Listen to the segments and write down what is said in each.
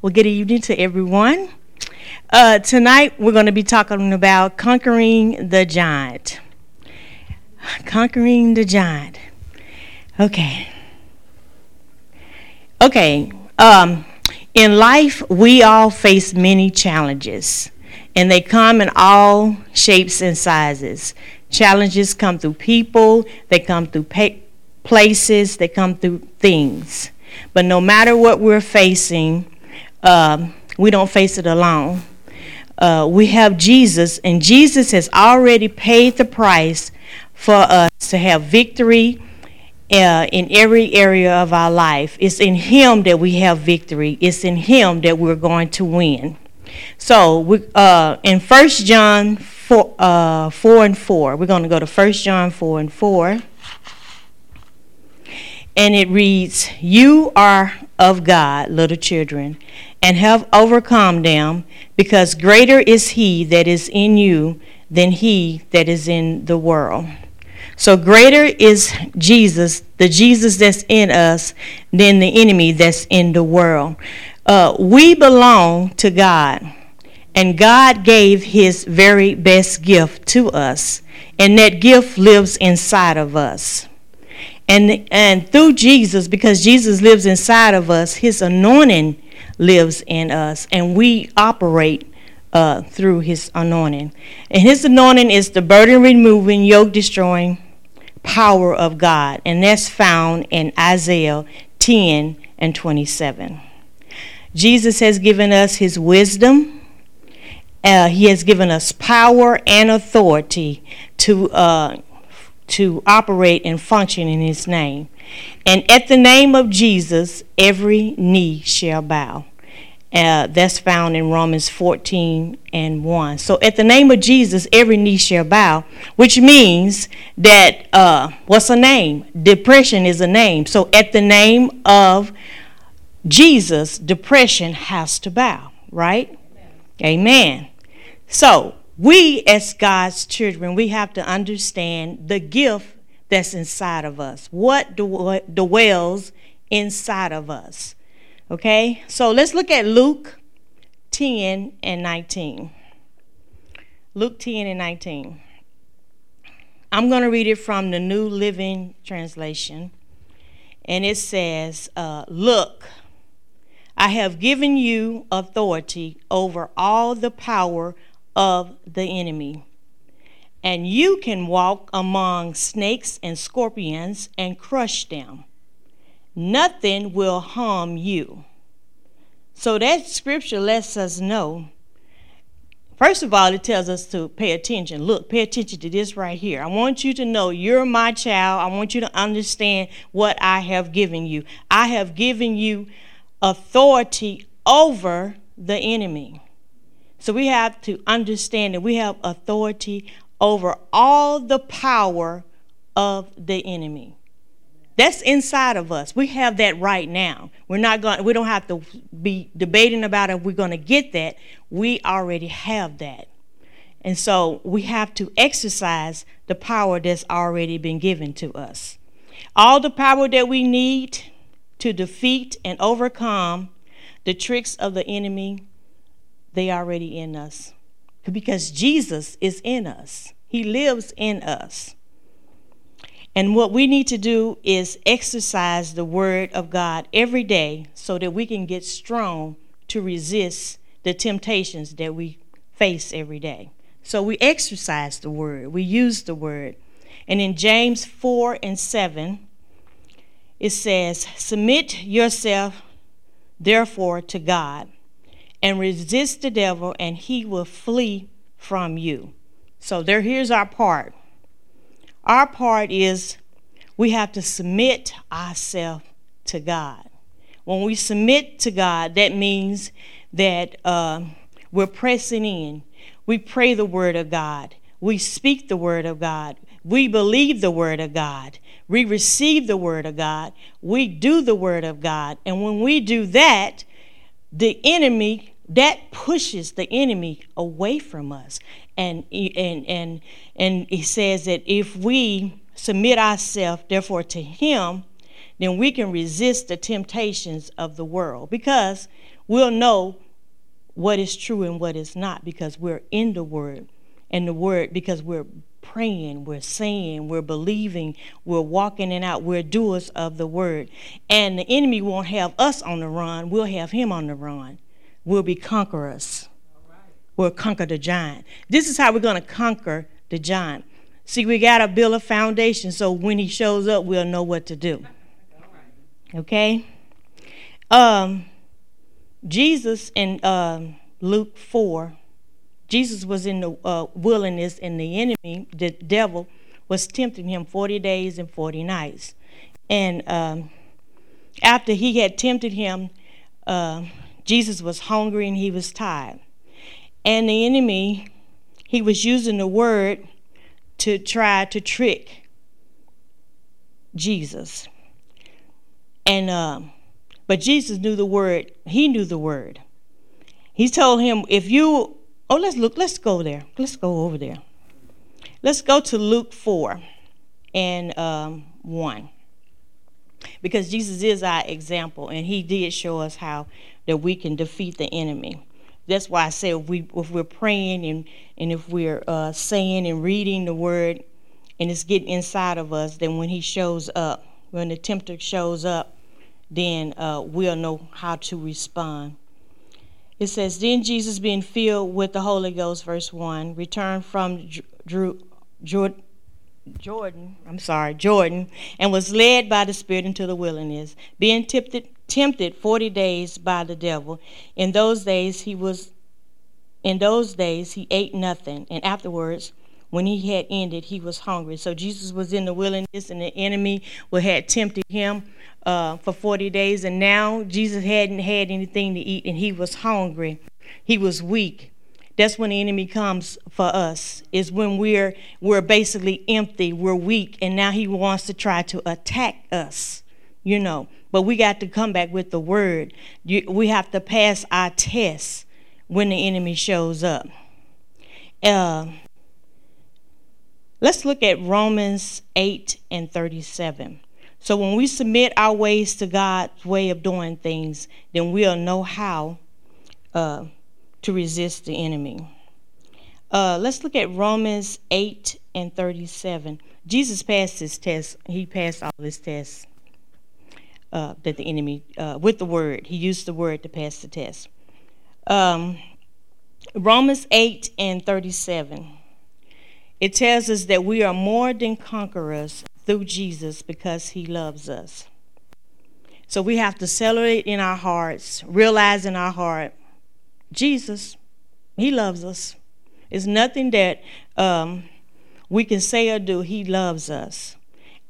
Well, good evening to everyone. Uh, tonight we're going to be talking about conquering the giant. Conquering the giant. Okay. Okay. Um, in life, we all face many challenges, and they come in all shapes and sizes. Challenges come through people, they come through pa- places, they come through things. But no matter what we're facing, um, we don't face it alone. Uh, we have Jesus, and Jesus has already paid the price for us to have victory uh, in every area of our life. It's in Him that we have victory. It's in Him that we're going to win. So, we, uh, in 1 John 4, uh, 4 and 4, we're going to go to 1 John 4 and 4. And it reads, You are of God, little children, and have overcome them, because greater is He that is in you than He that is in the world. So greater is Jesus, the Jesus that's in us, than the enemy that's in the world. Uh, we belong to God, and God gave His very best gift to us, and that gift lives inside of us. And, and through Jesus, because Jesus lives inside of us, His anointing lives in us, and we operate uh, through His anointing. And His anointing is the burden removing, yoke destroying, power of God, and that's found in Isaiah 10 and 27. Jesus has given us his wisdom. Uh, he has given us power and authority to uh, to operate and function in his name. And at the name of Jesus, every knee shall bow. Uh, that's found in Romans 14 and 1. So at the name of Jesus, every knee shall bow, which means that uh, what's a name? Depression is a name. So at the name of Jesus, depression has to bow, right? Amen. Amen. So we, as God's children, we have to understand the gift that's inside of us. What dwells inside of us? Okay, so let's look at Luke 10 and 19. Luke 10 and 19. I'm going to read it from the New Living Translation. And it says, uh, Look, I have given you authority over all the power of the enemy. And you can walk among snakes and scorpions and crush them nothing will harm you. So that scripture lets us know. First of all, it tells us to pay attention. Look, pay attention to this right here. I want you to know you're my child. I want you to understand what I have given you. I have given you authority over the enemy. So we have to understand that we have authority over all the power of the enemy. That's inside of us. We have that right now. We're not going we don't have to be debating about if we're going to get that. We already have that. And so we have to exercise the power that's already been given to us. All the power that we need to defeat and overcome the tricks of the enemy, they already in us. Because Jesus is in us. He lives in us. And what we need to do is exercise the Word of God every day so that we can get strong to resist the temptations that we face every day. So we exercise the Word, we use the Word. And in James 4 and 7, it says, Submit yourself, therefore, to God, and resist the devil, and he will flee from you. So there, here's our part. Our part is we have to submit ourselves to God. When we submit to God, that means that uh, we're pressing in. We pray the word of God. We speak the word of God. We believe the word of God. We receive the word of God. We do the word of God. And when we do that, the enemy that pushes the enemy away from us and and and and he says that if we submit ourselves therefore to him then we can resist the temptations of the world because we'll know what is true and what is not because we're in the Word. And the Word, because we're praying, we're saying, we're believing, we're walking it out, we're doers of the Word. And the enemy won't have us on the run, we'll have him on the run. We'll be conquerors. We'll conquer the giant. This is how we're going to conquer the giant. See, we got to build a foundation so when he shows up, we'll know what to do. Okay? Um, Jesus in uh, Luke 4, Jesus was in the uh, wilderness, and the enemy, the devil, was tempting him 40 days and 40 nights. And um, after he had tempted him, uh, Jesus was hungry and he was tired. And the enemy, he was using the word to try to trick Jesus. And uh, but Jesus knew the word. He knew the word. He told him, if you oh let's look, let's go there. Let's go over there. Let's go to Luke 4 and um, 1. Because Jesus is our example, and he did show us how that we can defeat the enemy that's why I say if we if we're praying and and if we're uh, saying and reading the word, and it's getting inside of us, then when he shows up, when the tempter shows up, then uh, we'll know how to respond. It says, Then Jesus, being filled with the Holy Ghost, verse 1, returned from Jordan, Jordan, I'm sorry, Jordan, and was led by the Spirit into the wilderness, being tempted, tempted 40 days by the devil. In those days he was in those days he ate nothing, and afterwards when he had ended, he was hungry. So Jesus was in the wilderness, and the enemy had tempted him uh, for 40 days. And now Jesus hadn't had anything to eat, and he was hungry. He was weak. That's when the enemy comes for us. Is when we're we're basically empty, we're weak, and now he wants to try to attack us. You know, but we got to come back with the word. We have to pass our test when the enemy shows up. Uh, let's look at Romans 8 and 37. So when we submit our ways to God's way of doing things, then we'll know how uh, to resist the enemy. Uh, let's look at Romans 8 and 37. Jesus passed his test. He passed all his tests uh, that the enemy, uh, with the word, he used the word to pass the test. Um, Romans 8 and 37. It tells us that we are more than conquerors through Jesus because he loves us. So we have to celebrate in our hearts, realize in our heart, Jesus, he loves us. It's nothing that um, we can say or do. He loves us.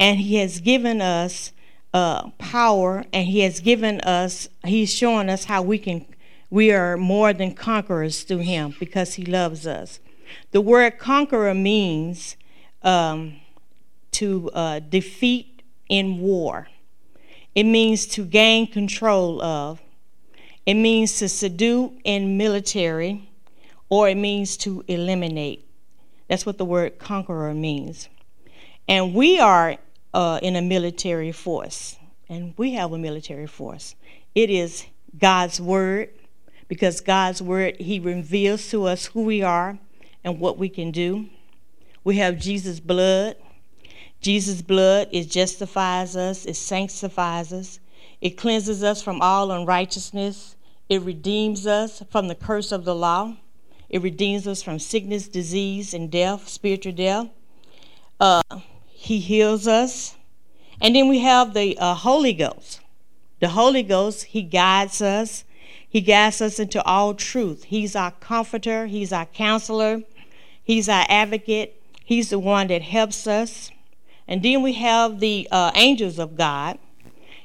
And he has given us uh, power and he has given us, he's showing us how we can, we are more than conquerors through him because he loves us. The word conqueror means um, to uh, defeat in war. It means to gain control of. It means to subdue in military, or it means to eliminate. That's what the word conqueror means. And we are uh, in a military force, and we have a military force. It is God's word, because God's word, He reveals to us who we are and what we can do. We have Jesus' blood. Jesus' blood, it justifies us, it sanctifies us, it cleanses us from all unrighteousness, it redeems us from the curse of the law, it redeems us from sickness, disease, and death, spiritual death. Uh, he heals us. And then we have the uh, Holy Ghost. The Holy Ghost, He guides us. He guides us into all truth. He's our comforter, He's our counselor, He's our advocate, He's the one that helps us. And then we have the uh, angels of God.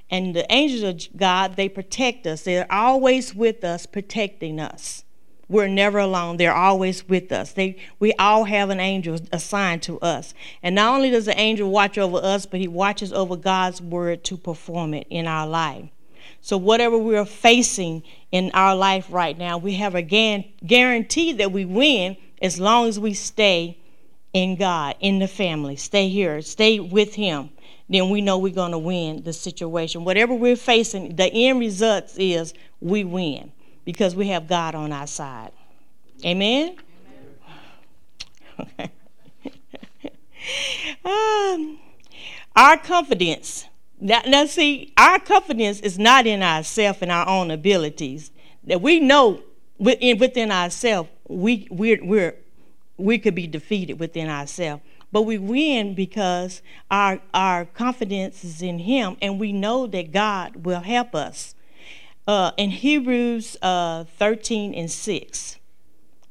And the angels of God, they protect us. They're always with us, protecting us. We're never alone. They're always with us. They, we all have an angel assigned to us. And not only does the angel watch over us, but he watches over God's word to perform it in our life. So, whatever we're facing in our life right now, we have a guarantee that we win as long as we stay in God, in the family. Stay here, stay with Him. Then we know we're going to win the situation. Whatever we're facing, the end result is we win because we have God on our side. Amen? Amen. um, our confidence. Now, now, see, our confidence is not in ourselves and our own abilities. That we know within, within ourselves, we, we're, we're, we could be defeated within ourselves. But we win because our, our confidence is in Him and we know that God will help us. Uh, in Hebrews uh, 13 and 6,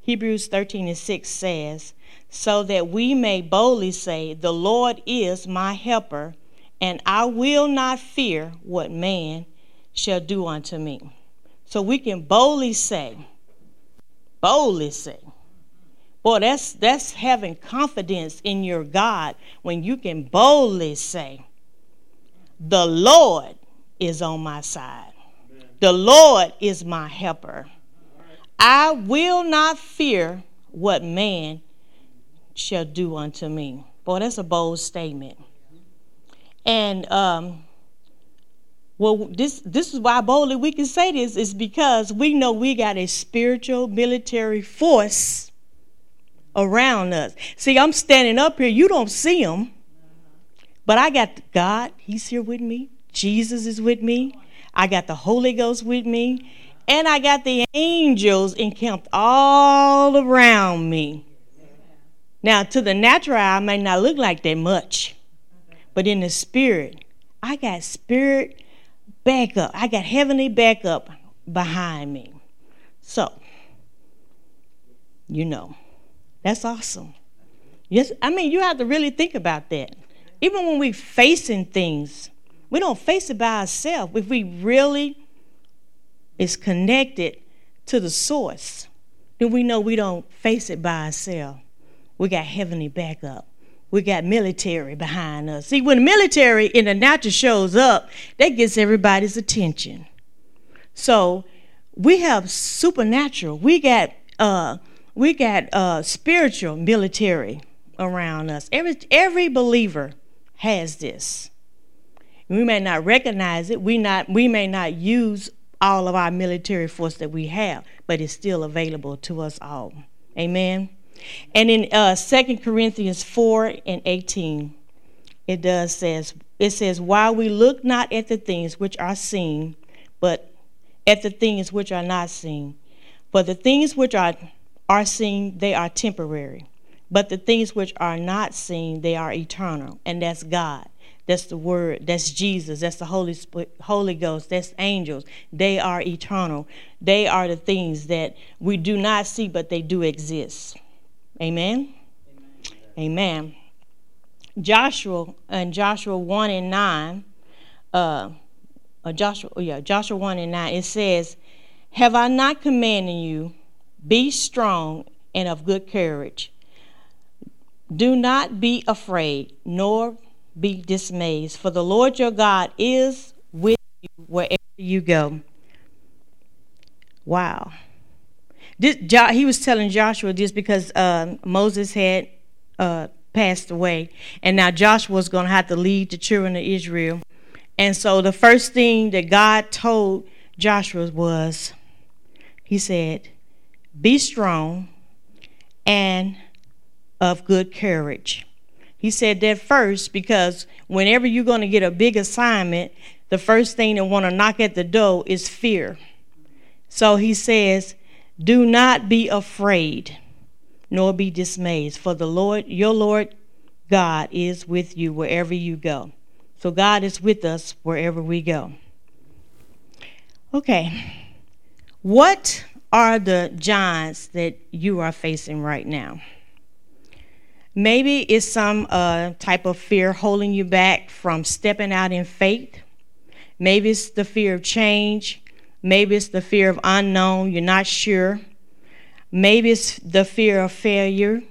Hebrews 13 and 6 says, So that we may boldly say, The Lord is my helper, and I will not fear what man shall do unto me. So we can boldly say, boldly say, Boy, that's that's having confidence in your God when you can boldly say, "The Lord is on my side. The Lord is my helper. I will not fear what man shall do unto me." Boy, that's a bold statement. And um, well, this this is why boldly we can say this is because we know we got a spiritual military force around us. See, I'm standing up here. You don't see him. But I got God, He's here with me. Jesus is with me. I got the Holy Ghost with me. And I got the angels encamped all around me. Now, to the natural eye, I may not look like that much. But in the spirit, I got spirit backup. I got heavenly backup behind me. So, you know. That's awesome. Yes, I mean, you have to really think about that. Even when we're facing things, we don't face it by ourselves. If we really is connected to the source, then we know we don't face it by ourselves. We got heavenly backup. We got military behind us. See, when the military in the natural shows up, that gets everybody's attention. So we have supernatural. We got uh, we got uh, spiritual military around us. Every, every believer has this. We may not recognize it. We, not, we may not use all of our military force that we have, but it's still available to us all. Amen. And in uh, 2 Corinthians 4 and 18, it does says, it says, while we look not at the things which are seen, but at the things which are not seen. For the things which are are seen, they are temporary. But the things which are not seen, they are eternal. And that's God. That's the Word. That's Jesus. That's the Holy, Spirit, Holy Ghost. That's angels. They are eternal. They are the things that we do not see, but they do exist. Amen? Amen. Amen. Joshua and Joshua 1 and 9, uh, uh, Joshua, yeah, Joshua 1 and 9, it says, Have I not commanded you? Be strong and of good courage. Do not be afraid, nor be dismayed, for the Lord your God is with you wherever you go. Wow. This, he was telling Joshua this because uh, Moses had uh, passed away, and now Joshua was going to have to lead the children of Israel. And so the first thing that God told Joshua was, He said, be strong and of good courage. He said that first because whenever you're going to get a big assignment, the first thing that want to knock at the door is fear. So he says, "Do not be afraid, nor be dismayed, for the Lord, your Lord God is with you wherever you go." So God is with us wherever we go. Okay. What are the giants that you are facing right now? Maybe it's some uh, type of fear holding you back from stepping out in faith. Maybe it's the fear of change. Maybe it's the fear of unknown, you're not sure. Maybe it's the fear of failure.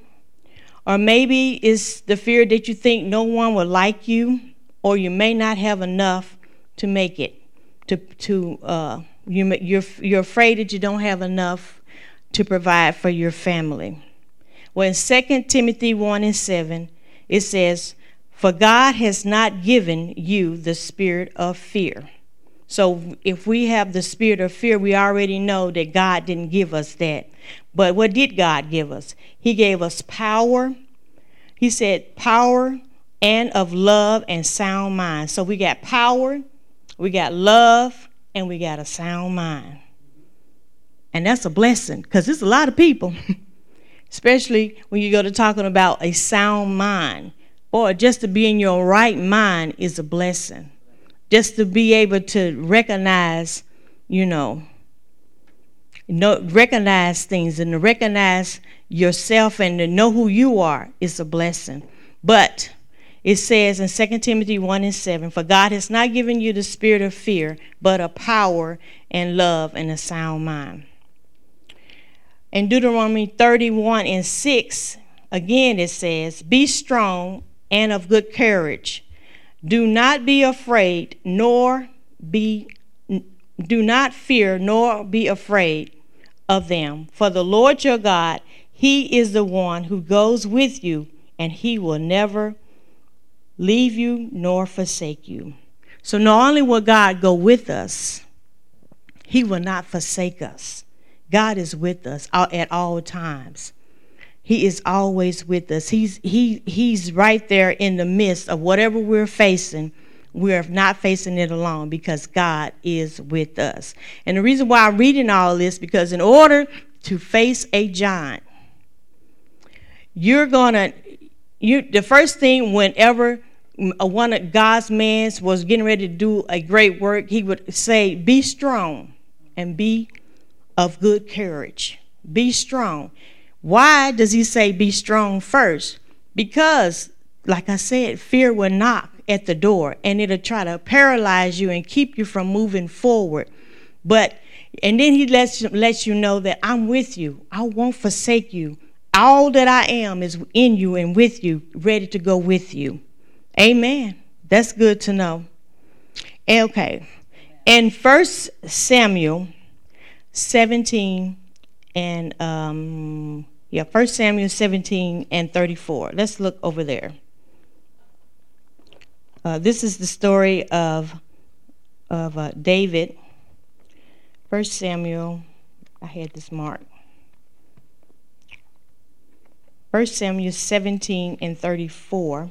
Or maybe it's the fear that you think no one will like you, or you may not have enough to make it, to, to uh, you, you're, you're afraid that you don't have enough to provide for your family. Well, in 2 Timothy 1 and 7, it says, For God has not given you the spirit of fear. So if we have the spirit of fear, we already know that God didn't give us that. But what did God give us? He gave us power. He said power and of love and sound mind. So we got power, we got love, and we got a sound mind. And that's a blessing because there's a lot of people, especially when you go to talking about a sound mind. Or just to be in your right mind is a blessing just to be able to recognize, you know, know recognize things and to recognize yourself and to know who you are is a blessing. But it says in 2 Timothy 1 and 7 For God has not given you the spirit of fear, but a power and love and a sound mind. In Deuteronomy 31 and 6, again it says, Be strong and of good courage. Do not be afraid, nor be do not fear, nor be afraid of them. For the Lord your God, He is the one who goes with you, and He will never leave you nor forsake you. So not only will God go with us, He will not forsake us. God is with us at all times. He is always with us. He's, he, he's right there in the midst of whatever we're facing. We're not facing it alone because God is with us. And the reason why I'm reading all this because in order to face a giant, you're gonna you the first thing whenever one of God's men was getting ready to do a great work, he would say, "Be strong and be of good courage. Be strong." Why does he say be strong first? Because, like I said, fear will knock at the door and it'll try to paralyze you and keep you from moving forward. But and then he lets lets you know that I'm with you. I won't forsake you. All that I am is in you and with you, ready to go with you. Amen. That's good to know. Okay. In First Samuel 17 and um, yeah, 1 Samuel 17 and 34. Let's look over there. Uh, this is the story of, of uh, David. 1 Samuel, I had this marked. 1 Samuel 17 and 34.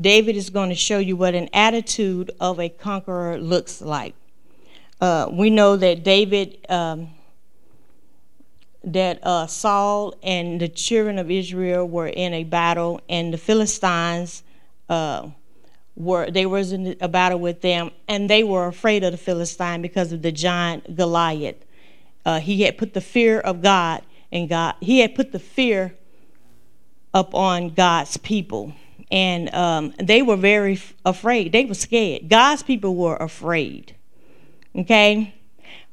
David is going to show you what an attitude of a conqueror looks like. Uh, we know that David um, that uh, Saul and the children of Israel were in a battle, and the Philistines uh, were they was in a battle with them, and they were afraid of the Philistine because of the giant Goliath. Uh, he had put the fear of God and God. He had put the fear upon God's people, and um, they were very f- afraid. They were scared. God's people were afraid. Okay,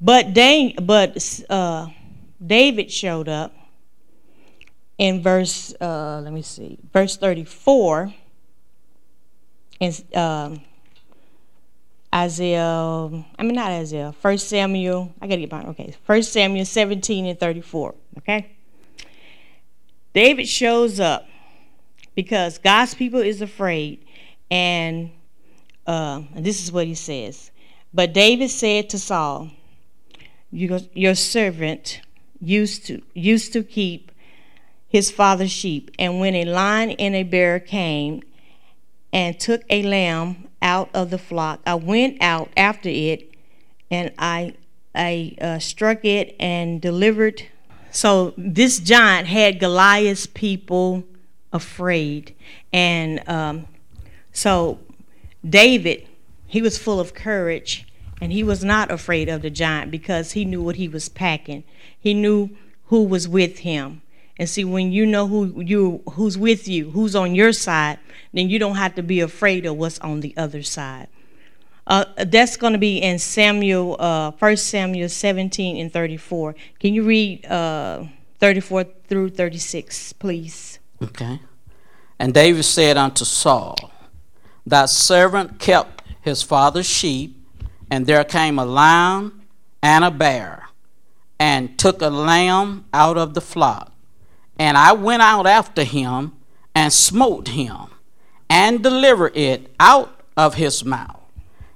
but they but. Uh, David showed up in verse, uh, let me see, verse 34. And um, Isaiah, I mean, not Isaiah, First Samuel, I gotta get my, okay, First Samuel 17 and 34, okay? David shows up because God's people is afraid, and, uh, and this is what he says. But David said to Saul, Your servant used to used to keep his father's sheep. And when a lion and a bear came and took a lamb out of the flock, I went out after it, and I I uh, struck it and delivered. So this giant had Goliath's people afraid, and um, so David he was full of courage and he was not afraid of the giant because he knew what he was packing. He knew who was with him. And see, when you know who you who's with you, who's on your side, then you don't have to be afraid of what's on the other side. Uh, that's going to be in Samuel, uh, 1 Samuel 17 and 34. Can you read uh, 34 through 36, please? Okay. And David said unto Saul, Thy servant kept his father's sheep and there came a lion and a bear, and took a lamb out of the flock. And I went out after him, and smote him, and delivered it out of his mouth.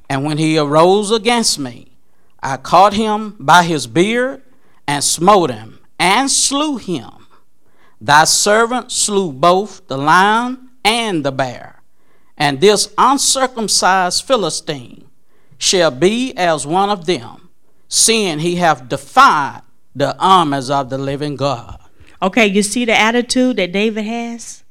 And when he arose against me, I caught him by his beard and smote him and slew him. Thy servant slew both the lion and the bear. And this uncircumcised Philistine shall be as one of them, seeing he hath defied the armies of the living God. Okay, you see the attitude that David has?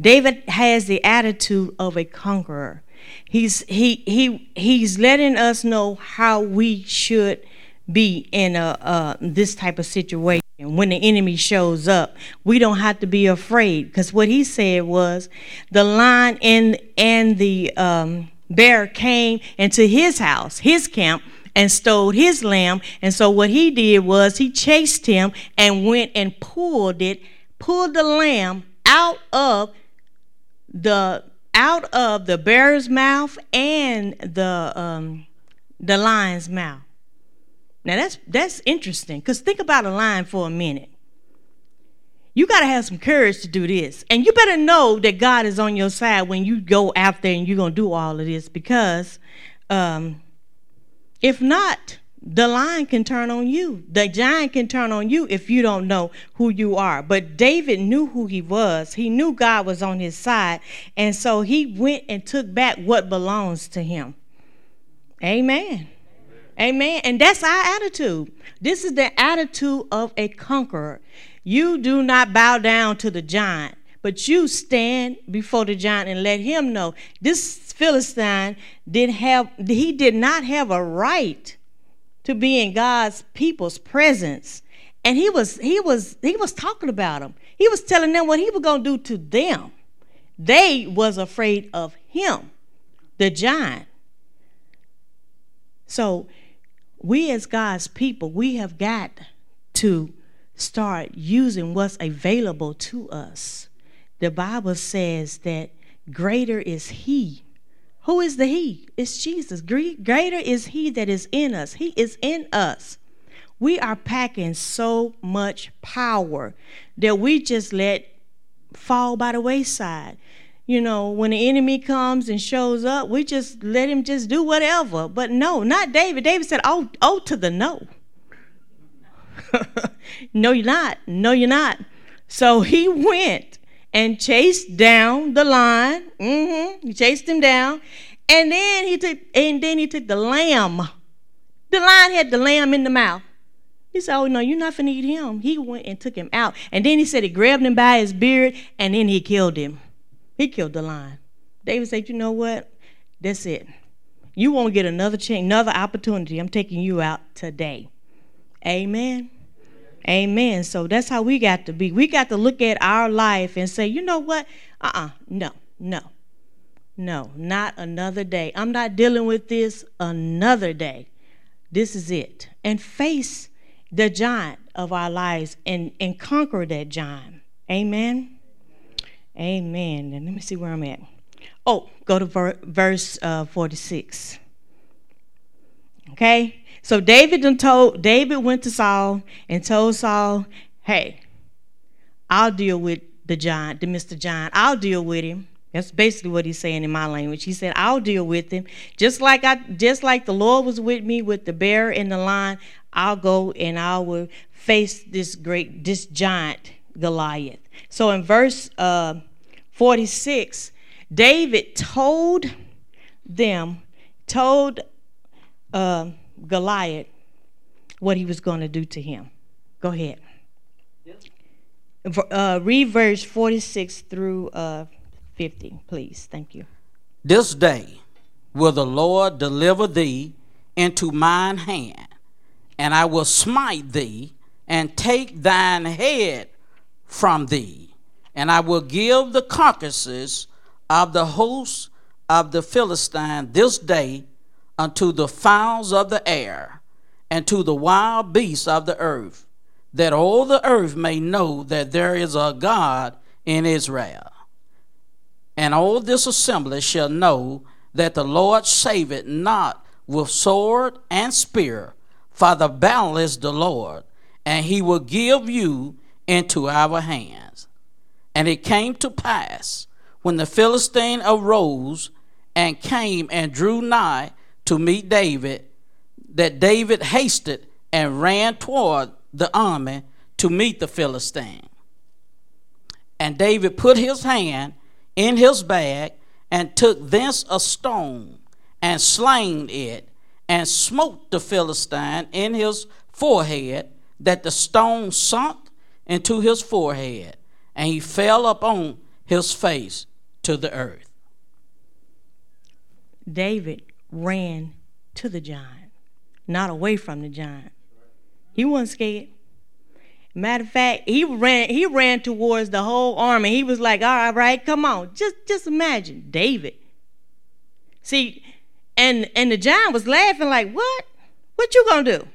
David has the attitude of a conqueror. He's he he he's letting us know how we should be in a uh, this type of situation when the enemy shows up. We don't have to be afraid because what he said was the lion and and the um, bear came into his house, his camp, and stole his lamb. And so what he did was he chased him and went and pulled it, pulled the lamb out of the out of the bear's mouth and the um, the lion's mouth. Now that's that's interesting because think about a lion for a minute. You got to have some courage to do this, and you better know that God is on your side when you go out there and you're gonna do all of this because um, if not, the lion can turn on you. The giant can turn on you if you don't know who you are. But David knew who he was. He knew God was on his side. And so he went and took back what belongs to him. Amen. Amen. And that's our attitude. This is the attitude of a conqueror. You do not bow down to the giant, but you stand before the giant and let him know this Philistine did have he did not have a right to be in God's people's presence. And he was he was he was talking about them. He was telling them what he was going to do to them. They was afraid of him, the giant. So we as God's people, we have got to start using what's available to us. The Bible says that greater is he. Who is the he? It's Jesus. Greater is he that is in us. He is in us. We are packing so much power that we just let fall by the wayside you know, when the enemy comes and shows up, we just let him just do whatever. But no, not David. David said, Oh, oh to the no. no, you're not. No, you're not. So he went and chased down the lion. Mm-hmm. He chased him down. And then he took and then he took the lamb. The lion had the lamb in the mouth. He said, Oh no, you're not gonna eat him. He went and took him out. And then he said he grabbed him by his beard and then he killed him. He killed the lion. David said, You know what? That's it. You won't get another chance, another opportunity. I'm taking you out today. Amen. Amen. So that's how we got to be. We got to look at our life and say, you know what? Uh uh-uh. uh No, no, no, not another day. I'm not dealing with this another day. This is it. And face the giant of our lives and, and conquer that giant. Amen. Amen. And let me see where I'm at. Oh, go to ver- verse uh, 46. Okay? So David told David went to Saul and told Saul, "Hey, I'll deal with the giant, the Mr. Giant. I'll deal with him." That's basically what he's saying in my language. He said, "I'll deal with him, just like I, just like the Lord was with me with the bear and the lion. I'll go and I will face this great, this giant Goliath." So in verse uh, 46, David told them, told uh, Goliath what he was going to do to him. Go ahead. Uh, read verse 46 through uh, 50, please. Thank you. This day will the Lord deliver thee into mine hand, and I will smite thee and take thine head from thee, and I will give the carcasses of the hosts of the Philistine this day unto the fowls of the air and to the wild beasts of the earth, that all the earth may know that there is a God in Israel. And all this assembly shall know that the Lord saveth not with sword and spear, for the battle is the Lord, and he will give you into our hands. And it came to pass when the Philistine arose and came and drew nigh to meet David that David hasted and ran toward the army to meet the Philistine. And David put his hand in his bag and took thence a stone and slain it and smote the Philistine in his forehead that the stone sunk into his forehead and he fell upon his face to the earth. David ran to the giant, not away from the giant. He wasn't scared. Matter of fact, he ran he ran towards the whole army. He was like, all right, come on. Just just imagine David. See, and and the giant was laughing like, what? What you gonna do?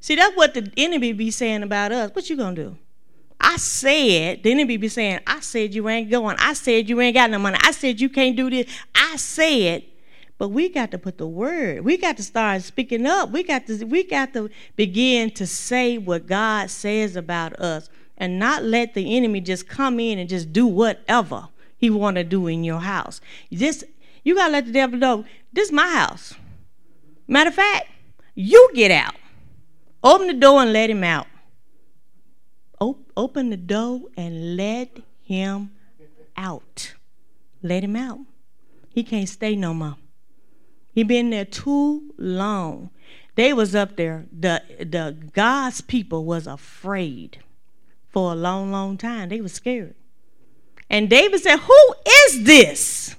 See, that's what the enemy be saying about us. What you gonna do? I said, the enemy be saying, I said you ain't going. I said you ain't got no money. I said you can't do this. I said, but we got to put the word. We got to start speaking up. We got to we got to begin to say what God says about us and not let the enemy just come in and just do whatever he want to do in your house. This you got to let the devil know, this is my house. Matter of fact, you get out. Open the door and let him out. open the door and let him out. Let him out. He can't stay no more. He been there too long. They was up there. The the God's people was afraid for a long, long time. They was scared. And David said, Who is this?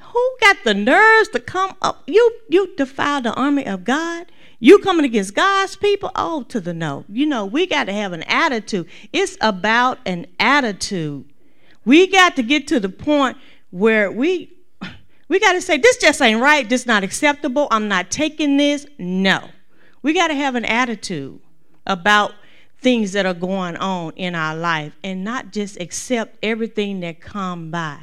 Who got the nerves to come up? You you defile the army of God. You coming against God's people? Oh, to the no. You know, we got to have an attitude. It's about an attitude. We got to get to the point where we we got to say, this just ain't right. This not acceptable. I'm not taking this. No. We got to have an attitude about things that are going on in our life and not just accept everything that come by,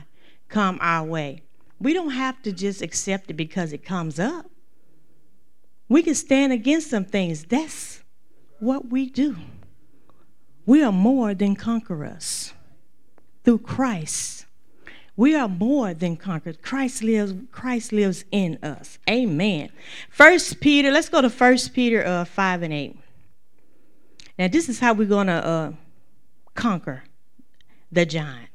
come our way. We don't have to just accept it because it comes up. We can stand against some things. That's what we do. We are more than conquerors through Christ we are more than conquerors. Christ lives, Christ lives in us. Amen. First Peter, let's go to First Peter uh, 5 and 8. Now, this is how we're going to uh, conquer the giant.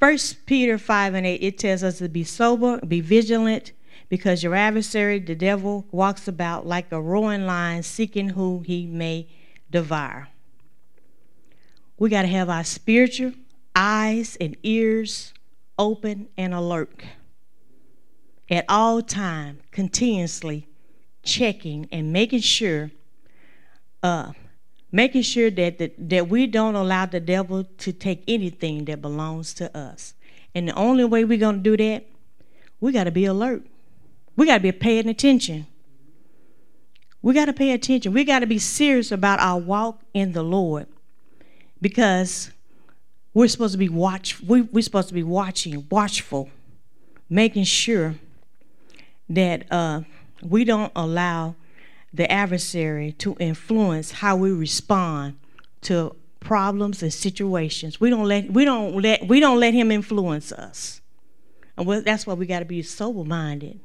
First Peter 5 and 8, it tells us to be sober, be vigilant, because your adversary, the devil, walks about like a roaring lion, seeking who he may devour. We got to have our spiritual eyes and ears open and alert at all time, continuously checking and making sure, uh, making sure that the, that we don't allow the devil to take anything that belongs to us. And the only way we're gonna do that, we got to be alert. We got to be paying attention. We got to pay attention. We got to be serious about our walk in the Lord because we're supposed to be watch. We, we're supposed to be watching, watchful, making sure that uh, we don't allow the adversary to influence how we respond to problems and situations. We don't let we don't let we don't let him influence us, and that's why we got to be sober minded.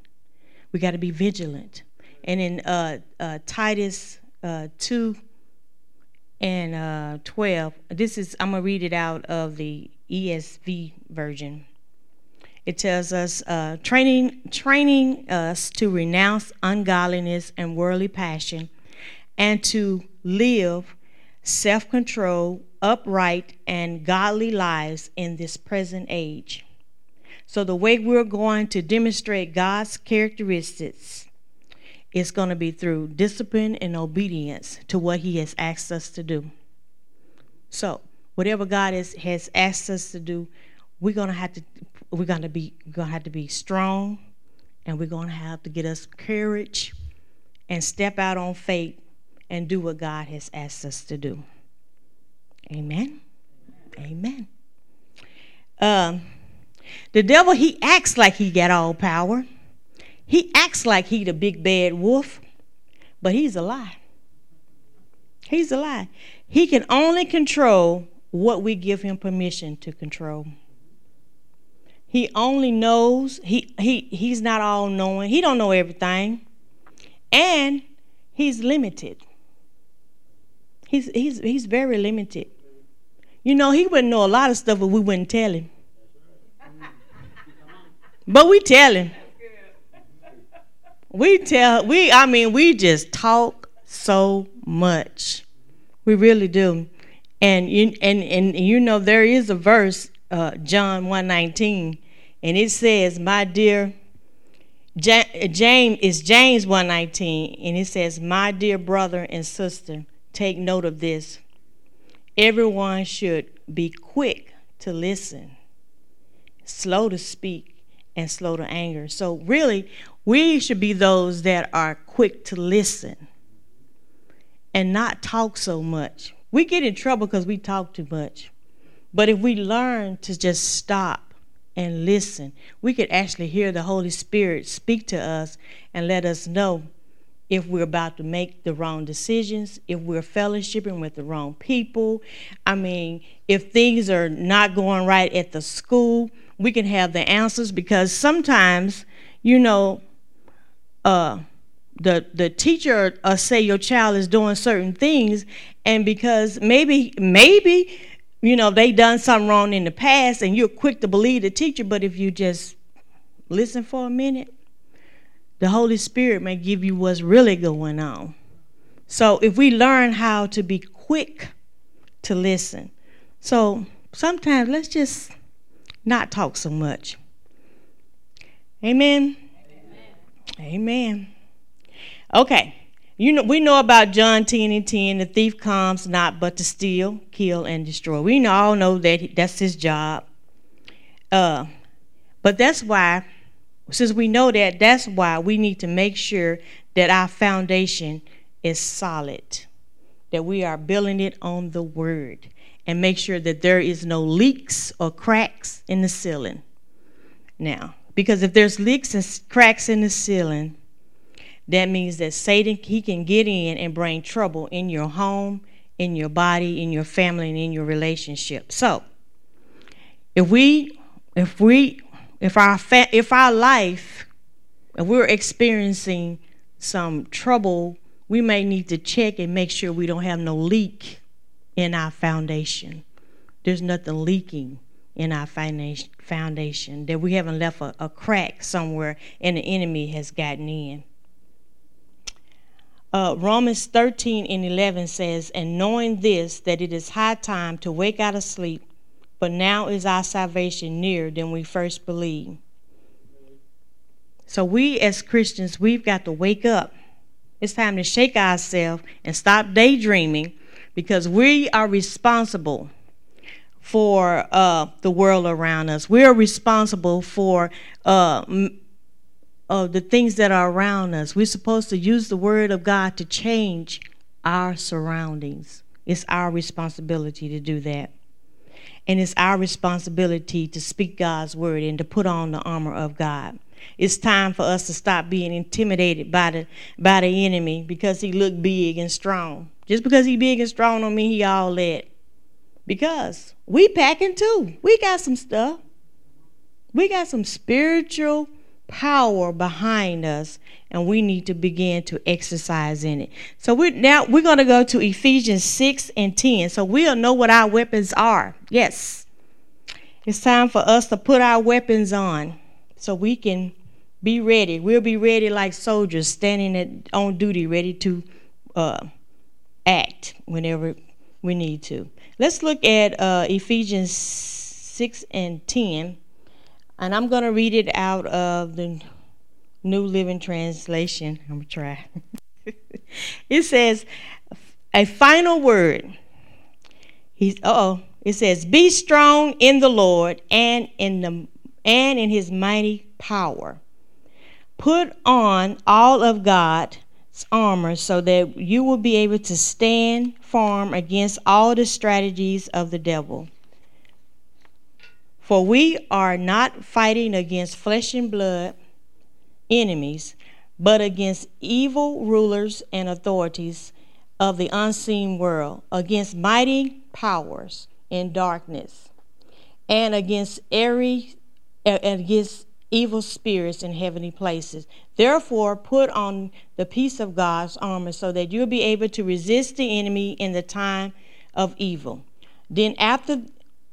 We got to be vigilant. And in uh, uh, Titus uh, two and uh, 12. This is, I'm going to read it out of the ESV version. It tells us, uh, training, training us to renounce ungodliness and worldly passion and to live self control, upright, and godly lives in this present age. So, the way we're going to demonstrate God's characteristics it's going to be through discipline and obedience to what He has asked us to do. So, whatever God has, has asked us to do, we're going to have to we're going to be going to have to be strong, and we're going to have to get us courage and step out on faith and do what God has asked us to do. Amen. Amen. Um, the devil he acts like he got all power. He acts like he the big bad wolf, but he's a lie. He's a lie. He can only control what we give him permission to control. He only knows he he he's not all knowing. He don't know everything. And he's limited. He's he's he's very limited. You know, he wouldn't know a lot of stuff if we wouldn't tell him. But we tell him. We tell we I mean we just talk so much. We really do. And you and and you know there is a verse uh, John 119 and it says, "My dear James is James 119 and it says, "My dear brother and sister, take note of this. Everyone should be quick to listen, slow to speak, and slow to anger." So really, we should be those that are quick to listen and not talk so much. We get in trouble because we talk too much. But if we learn to just stop and listen, we could actually hear the Holy Spirit speak to us and let us know if we're about to make the wrong decisions, if we're fellowshipping with the wrong people. I mean, if things are not going right at the school, we can have the answers because sometimes, you know, uh, the the teacher uh, say your child is doing certain things, and because maybe maybe you know they done something wrong in the past, and you're quick to believe the teacher, but if you just listen for a minute, the Holy Spirit may give you what's really going on. So if we learn how to be quick to listen, so sometimes let's just not talk so much. Amen. Amen. Okay. You know, we know about John 10 and 10. The thief comes not but to steal, kill, and destroy. We all know that that's his job. Uh, but that's why, since we know that, that's why we need to make sure that our foundation is solid, that we are building it on the word, and make sure that there is no leaks or cracks in the ceiling. Now, because if there's leaks and cracks in the ceiling, that means that Satan he can get in and bring trouble in your home, in your body, in your family, and in your relationship. So, if we if we if our fa- if our life if we're experiencing some trouble, we may need to check and make sure we don't have no leak in our foundation. There's nothing leaking in our foundation, that we haven't left a, a crack somewhere and the enemy has gotten in. Uh, Romans 13 and 11 says, And knowing this, that it is high time to wake out of sleep, but now is our salvation nearer than we first believed. So, we as Christians, we've got to wake up. It's time to shake ourselves and stop daydreaming because we are responsible for uh, the world around us. We are responsible for uh, of the things that are around us. We're supposed to use the Word of God to change our surroundings. It's our responsibility to do that. And it's our responsibility to speak God's Word and to put on the armor of God. It's time for us to stop being intimidated by the by the enemy because he looked big and strong. Just because he big and strong don't mean he all that. Because we packing too. We got some stuff. We got some spiritual power behind us and we need to begin to exercise in it. So we're now we're going to go to Ephesians 6 and 10. So we'll know what our weapons are. Yes. It's time for us to put our weapons on so we can be ready. We'll be ready like soldiers standing at, on duty ready to uh, act whenever we need to. Let's look at uh, Ephesians 6 and 10. And I'm going to read it out of the New Living Translation. I'm going to try. it says, a final word. He's, oh, it says, be strong in the Lord and in the and in his mighty power. Put on all of God's armor so that you will be able to stand firm against all the strategies of the devil. For we are not fighting against flesh and blood enemies, but against evil rulers and authorities of the unseen world, against mighty powers in darkness, and against every against evil spirits in heavenly places. Therefore, put on the piece of God's armor so that you'll be able to resist the enemy in the time of evil. Then after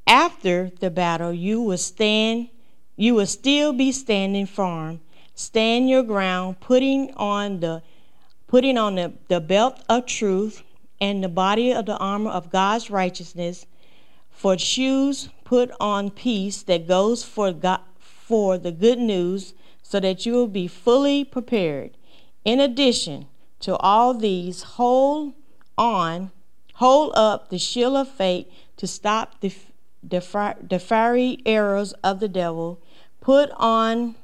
after the battle, you will stand you will still be standing firm. Stand your ground, putting on the putting on the, the belt of truth and the body of the armor of God's righteousness. For shoes, put on peace that goes for God, for the good news, so that you will be fully prepared. In addition to all these, hold on, hold up the shield of faith to stop the, the, the fiery arrows of the devil Put on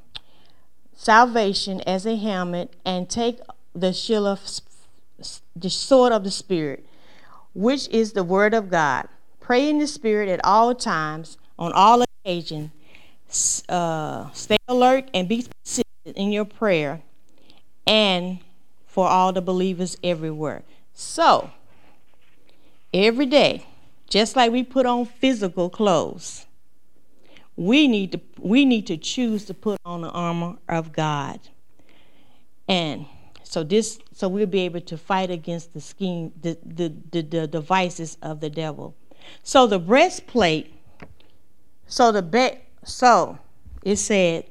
salvation as a helmet and take the shield of the sword of the spirit, which is the word of God. Pray in the spirit at all times, on all occasions. Uh, stay alert and be persistent in your prayer, and for all the believers everywhere. So, every day, just like we put on physical clothes, we need to we need to choose to put on the armor of God. And so this so we'll be able to fight against the scheme the the, the, the devices of the devil. So the breastplate so the be, so it said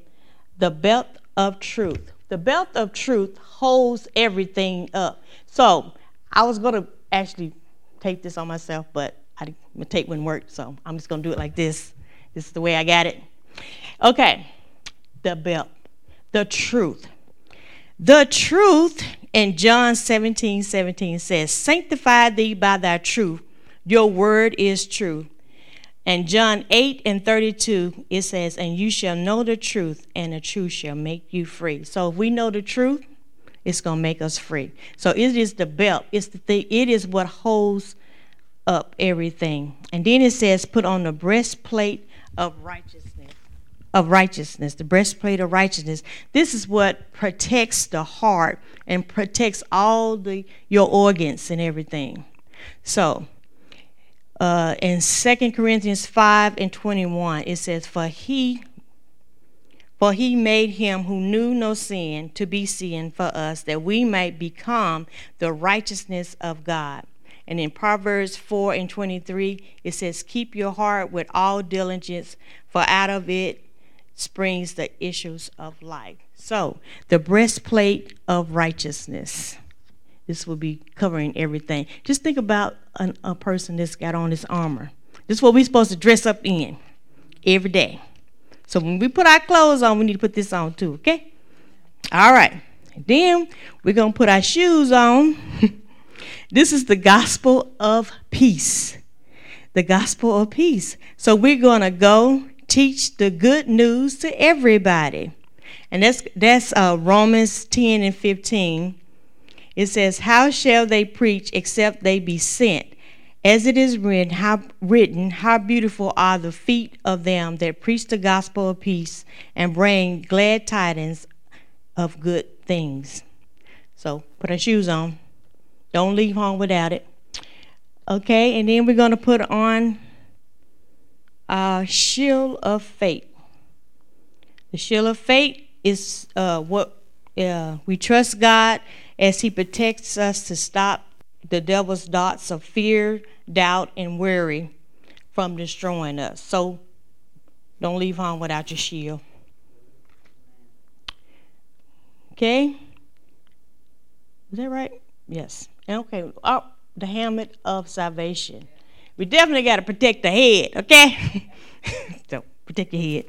the belt of truth. The belt of truth holds everything up. So I was gonna actually take this on myself, but I my tape wouldn't work, so I'm just gonna do it like this. This is the way I got it. Okay, the belt, the truth. The truth in John 17 17 says, Sanctify thee by thy truth. Your word is true. And John 8 and 32, it says, And you shall know the truth, and the truth shall make you free. So if we know the truth, it's going to make us free. So it is the belt. It's the thing. It is what holds up everything. And then it says, Put on the breastplate of righteousness. Of righteousness, the breastplate of righteousness. This is what protects the heart and protects all the your organs and everything. So, uh, in 2 Corinthians 5 and 21, it says, For he for he made him who knew no sin to be sin for us, that we might become the righteousness of God. And in Proverbs 4 and 23, it says, Keep your heart with all diligence, for out of it springs the issues of life. So, the breastplate of righteousness. This will be covering everything. Just think about an, a person that's got on this armor. This is what we're supposed to dress up in every day. So, when we put our clothes on, we need to put this on too, okay? All right. Then we're going to put our shoes on. This is the gospel of peace. The gospel of peace. So we're going to go teach the good news to everybody. And that's that's uh, Romans 10 and 15. It says, How shall they preach except they be sent? As it is written how, written, how beautiful are the feet of them that preach the gospel of peace and bring glad tidings of good things. So put our shoes on. Don't leave home without it. Okay, and then we're going to put on our shield of faith. The shield of faith is uh, what uh, we trust God as He protects us to stop the devil's dots of fear, doubt, and worry from destroying us. So don't leave home without your shield. Okay? Is that right? Yes. Okay, oh, the helmet of salvation. We definitely got to protect the head, okay? so protect your head.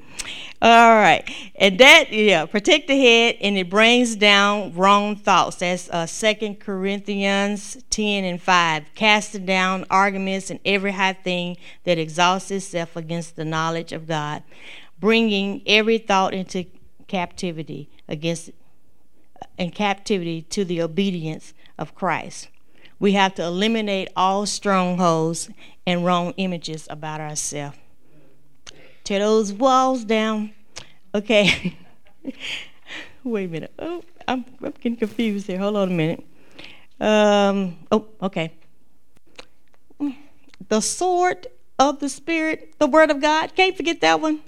All right, and that yeah, protect the head, and it brings down wrong thoughts. That's uh, Second Corinthians ten and five, casting down arguments and every high thing that exalts itself against the knowledge of God, bringing every thought into captivity against in captivity to the obedience of Christ. We have to eliminate all strongholds and wrong images about ourselves. Tear those walls down. Okay. Wait a minute. Oh, I'm, I'm getting confused here. Hold on a minute. Um, oh, okay. The sword of the Spirit, the Word of God. Can't forget that one.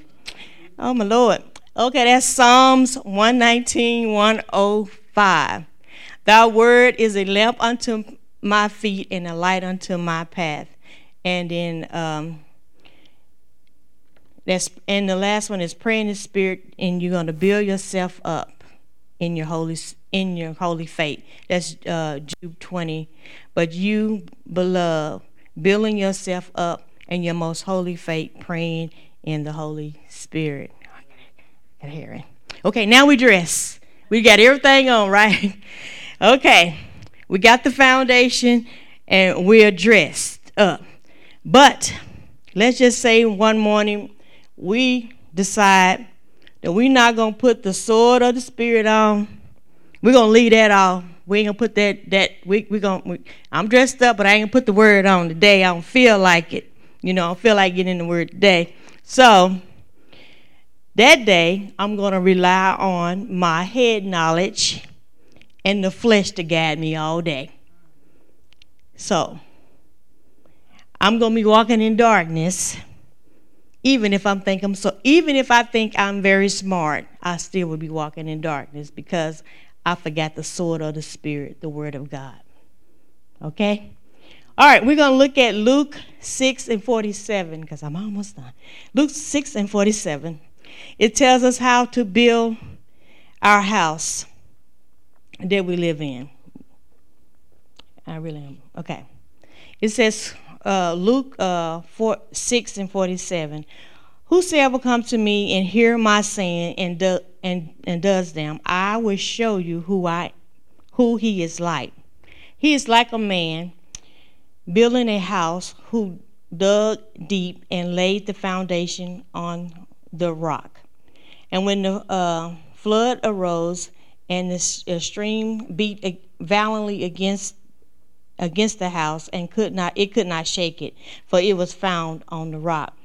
Oh, my Lord. Okay, that's Psalms 119, 105. Thy word is a lamp unto my feet and a light unto my path. And then um, that's and the last one is pray in the spirit, and you're gonna build yourself up in your holy in your holy faith. That's uh, Jude 20. But you, beloved, building yourself up in your most holy faith, praying in the Holy Spirit. Got hearing. Okay, now we dress. We got everything on, right? okay, we got the foundation and we're dressed up. But let's just say one morning we decide that we're not going to put the sword of the Spirit on. We're going to leave that off. We ain't gonna put that that we we gonna. We, I'm dressed up, but I ain't gonna put the word on today. I don't feel like it. You know, I don't feel like getting the word today. So that day, I'm gonna rely on my head knowledge and the flesh to guide me all day. So I'm gonna be walking in darkness, even if I'm think I'm so. Even if I think I'm very smart, I still will be walking in darkness because I forgot the sword of the Spirit, the Word of God. Okay? All right, we're going to look at Luke 6 and 47 because I'm almost done. Luke 6 and 47. It tells us how to build our house that we live in. I really am. Okay. It says, uh, Luke uh, 4, 6 and 47. Whosoever comes to me and hear my saying and, do, and, and does them, I will show you who I who he is like. He is like a man building a house who dug deep and laid the foundation on the rock. And when the uh, flood arose and the stream beat violently against against the house and could not it could not shake it, for it was found on the rock.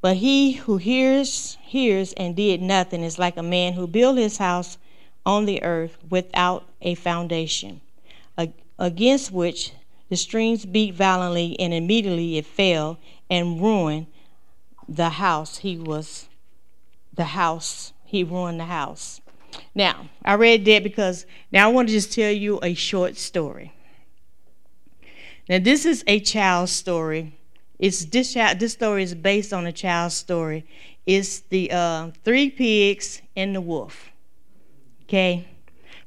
But he who hears, hears and did nothing is like a man who built his house on the earth without a foundation, against which the streams beat violently, and immediately it fell and ruined the house he was the house he ruined the house now i read that because now i want to just tell you a short story now this is a child's story it's this child, this story is based on a child's story. It's the uh, three pigs and the wolf. Okay,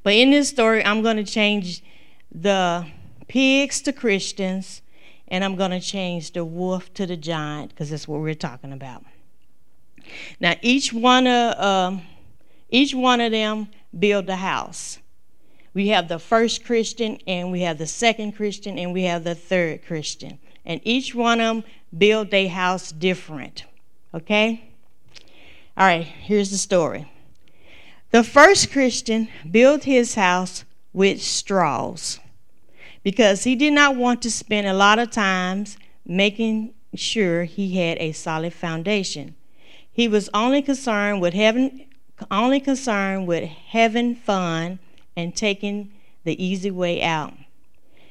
but in this story, I'm going to change the pigs to Christians, and I'm going to change the wolf to the giant because that's what we're talking about. Now, each one of uh, each one of them build a house. We have the first Christian, and we have the second Christian, and we have the third Christian and each one of them build their house different. Okay? All right, here's the story. The first Christian built his house with straws because he did not want to spend a lot of times making sure he had a solid foundation. He was only concerned with having only concerned with having fun and taking the easy way out.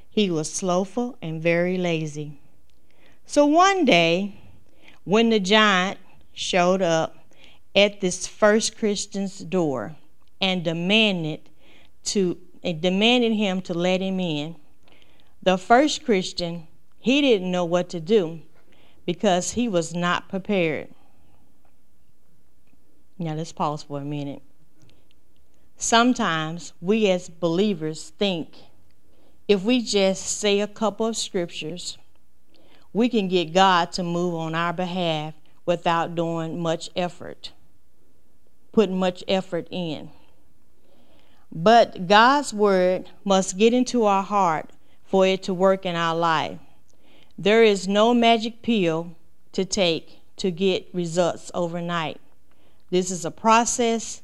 He was slothful and very lazy. So one day, when the giant showed up at this first Christian's door and demanded to and demanded him to let him in, the first Christian he didn't know what to do because he was not prepared. Now let's pause for a minute. Sometimes we as believers think if we just say a couple of scriptures we can get God to move on our behalf without doing much effort, putting much effort in. But God's word must get into our heart for it to work in our life. There is no magic pill to take to get results overnight. This is a process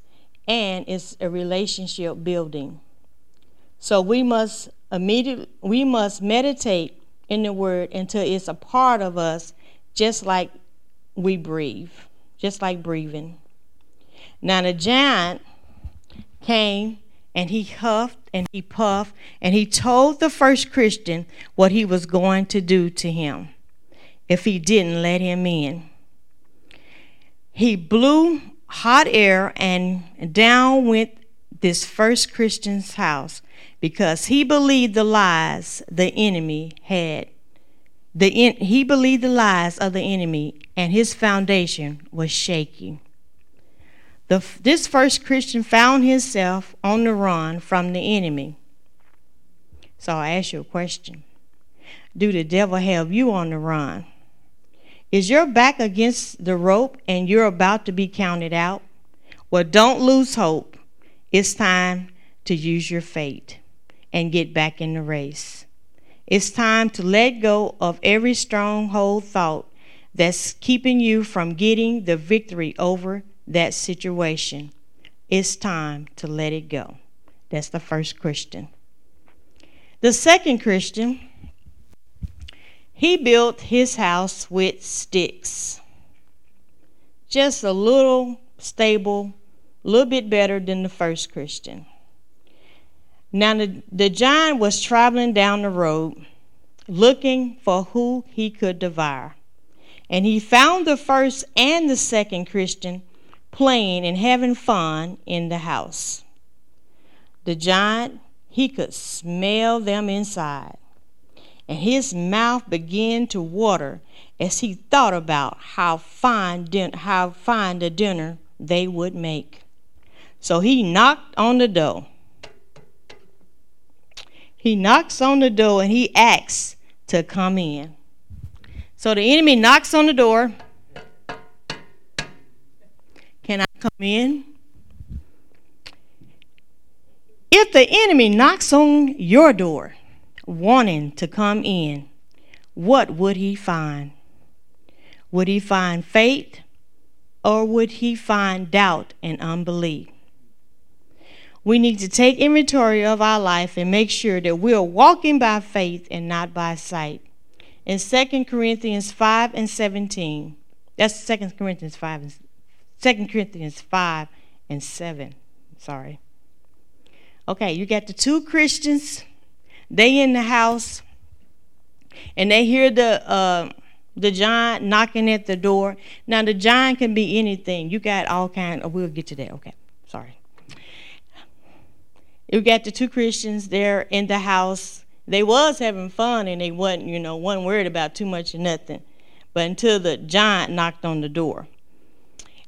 and it's a relationship building. So we must immediately we must meditate in the Word until it's a part of us, just like we breathe, just like breathing. Now, the giant came and he huffed and he puffed and he told the first Christian what he was going to do to him if he didn't let him in. He blew hot air and down went this first Christian's house because he believed the lies the enemy had. The he believed the lies of the enemy, and his foundation was shaky. The, this first Christian found himself on the run from the enemy. So I ask you a question Do the devil have you on the run? Is your back against the rope and you're about to be counted out? Well, don't lose hope. It's time to use your fate and get back in the race. It's time to let go of every stronghold thought that's keeping you from getting the victory over that situation. It's time to let it go. That's the first Christian. The second Christian, he built his house with sticks. Just a little stable, a little bit better than the first Christian. Now, the, the giant was traveling down the road looking for who he could devour. And he found the first and the second Christian playing and having fun in the house. The giant, he could smell them inside, and his mouth began to water as he thought about how fine, din- how fine the dinner they would make. So he knocked on the door. He knocks on the door and he asks to come in. So the enemy knocks on the door. Can I come in? If the enemy knocks on your door wanting to come in, what would he find? Would he find faith or would he find doubt and unbelief? We need to take inventory of our life and make sure that we're walking by faith and not by sight. In 2 Corinthians 5 and 17, that's 2 Corinthians 5 and 2 Corinthians 5 and 7. Sorry. Okay, you got the two Christians. They in the house, and they hear the uh, the giant knocking at the door. Now the giant can be anything. You got all kind. Of, we'll get to that. Okay, sorry. You got the two Christians there in the house. They was having fun and they wasn't, you know, wasn't worried about too much or nothing. But until the giant knocked on the door.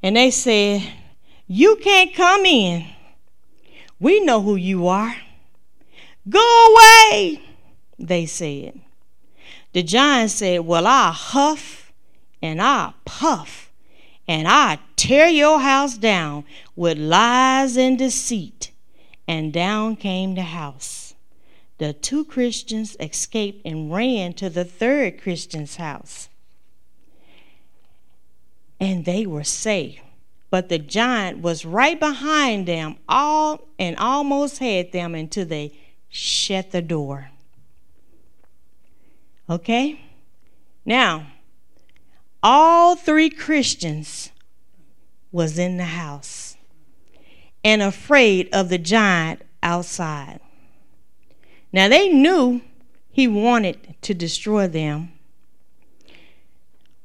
And they said, You can't come in. We know who you are. Go away, they said. The giant said, Well, I'll huff and I'll puff and I'll tear your house down with lies and deceit and down came the house. The two Christians escaped and ran to the third Christian's house. And they were safe. But the giant was right behind them all and almost had them until they shut the door. Okay? Now, all three Christians was in the house and afraid of the giant outside. Now they knew he wanted to destroy them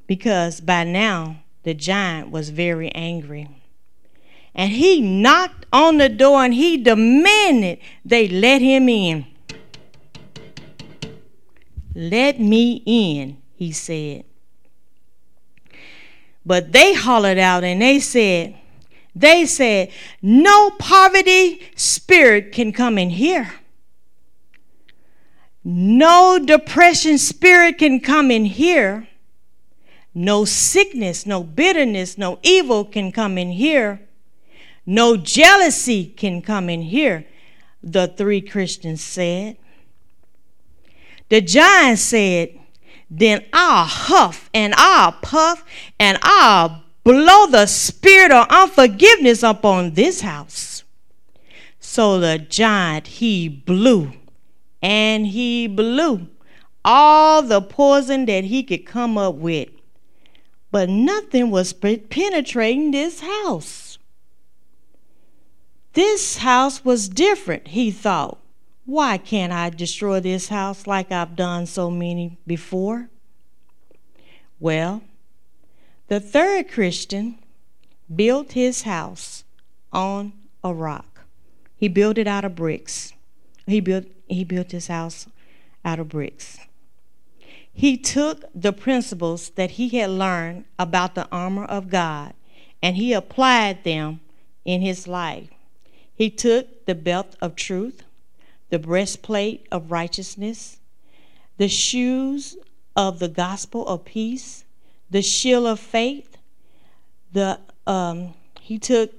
because by now the giant was very angry. And he knocked on the door and he demanded they let him in. Let me in, he said. But they hollered out and they said, they said, no poverty spirit can come in here. No depression spirit can come in here. No sickness, no bitterness, no evil can come in here. No jealousy can come in here, the three Christians said. The giant said, Then I'll huff and I'll puff and I'll blow the spirit of unforgiveness upon this house. So the giant he blew and he blew all the poison that he could come up with. But nothing was penetrating this house. This house was different, he thought. Why can't I destroy this house like I've done so many before? Well, the third Christian built his house on a rock. He built it out of bricks. He built he built his house out of bricks. He took the principles that he had learned about the armor of God and he applied them in his life. He took the belt of truth, the breastplate of righteousness, the shoes of the gospel of peace, the shield of faith, the um, he took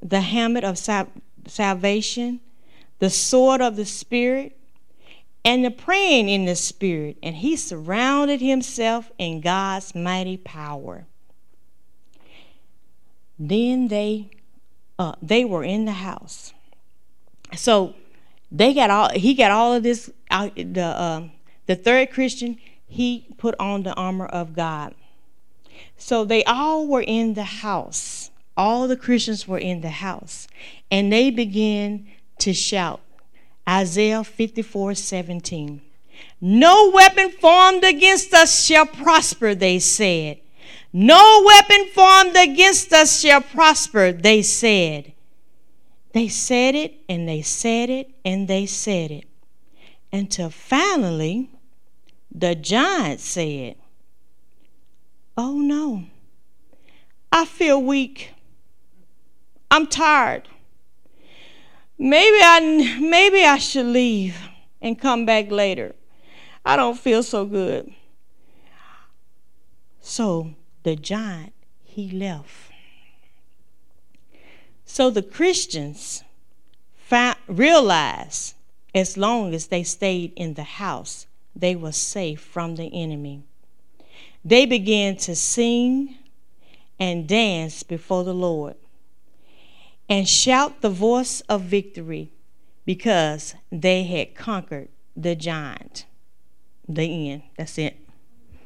the helmet of sal- salvation, the sword of the spirit, and the praying in the spirit, and he surrounded himself in God's mighty power. Then they uh, they were in the house. So they got all he got all of this uh, the uh, the third Christian he put on the armor of God. So they all were in the house. All the Christians were in the house. And they began to shout. Isaiah 54 17. No weapon formed against us shall prosper, they said. No weapon formed against us shall prosper, they said. They said it and they said it and they said it. Until finally, the giant said, Oh no, I feel weak. I'm tired. Maybe I maybe I should leave and come back later. I don't feel so good. So the giant he left. So the Christians found, realized as long as they stayed in the house, they were safe from the enemy. They began to sing and dance before the Lord and shout the voice of victory because they had conquered the giant. The end. That's it.